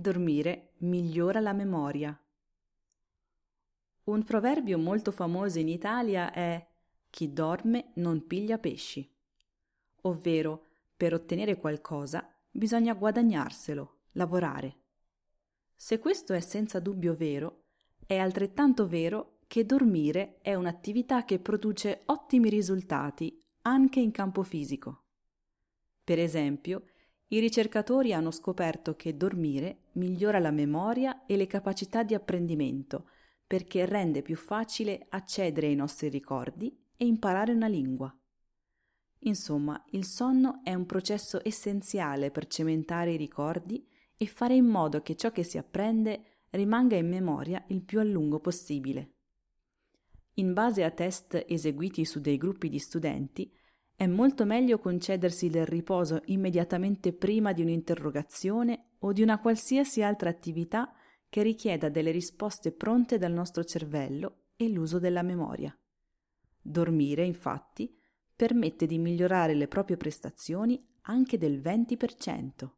Dormire migliora la memoria. Un proverbio molto famoso in Italia è chi dorme non piglia pesci, ovvero per ottenere qualcosa bisogna guadagnarselo, lavorare. Se questo è senza dubbio vero, è altrettanto vero che dormire è un'attività che produce ottimi risultati anche in campo fisico. Per esempio, i ricercatori hanno scoperto che dormire migliora la memoria e le capacità di apprendimento perché rende più facile accedere ai nostri ricordi e imparare una lingua. Insomma, il sonno è un processo essenziale per cementare i ricordi e fare in modo che ciò che si apprende rimanga in memoria il più a lungo possibile. In base a test eseguiti su dei gruppi di studenti, è molto meglio concedersi del riposo immediatamente prima di un'interrogazione o di una qualsiasi altra attività che richieda delle risposte pronte dal nostro cervello e l'uso della memoria. Dormire, infatti, permette di migliorare le proprie prestazioni anche del 20%.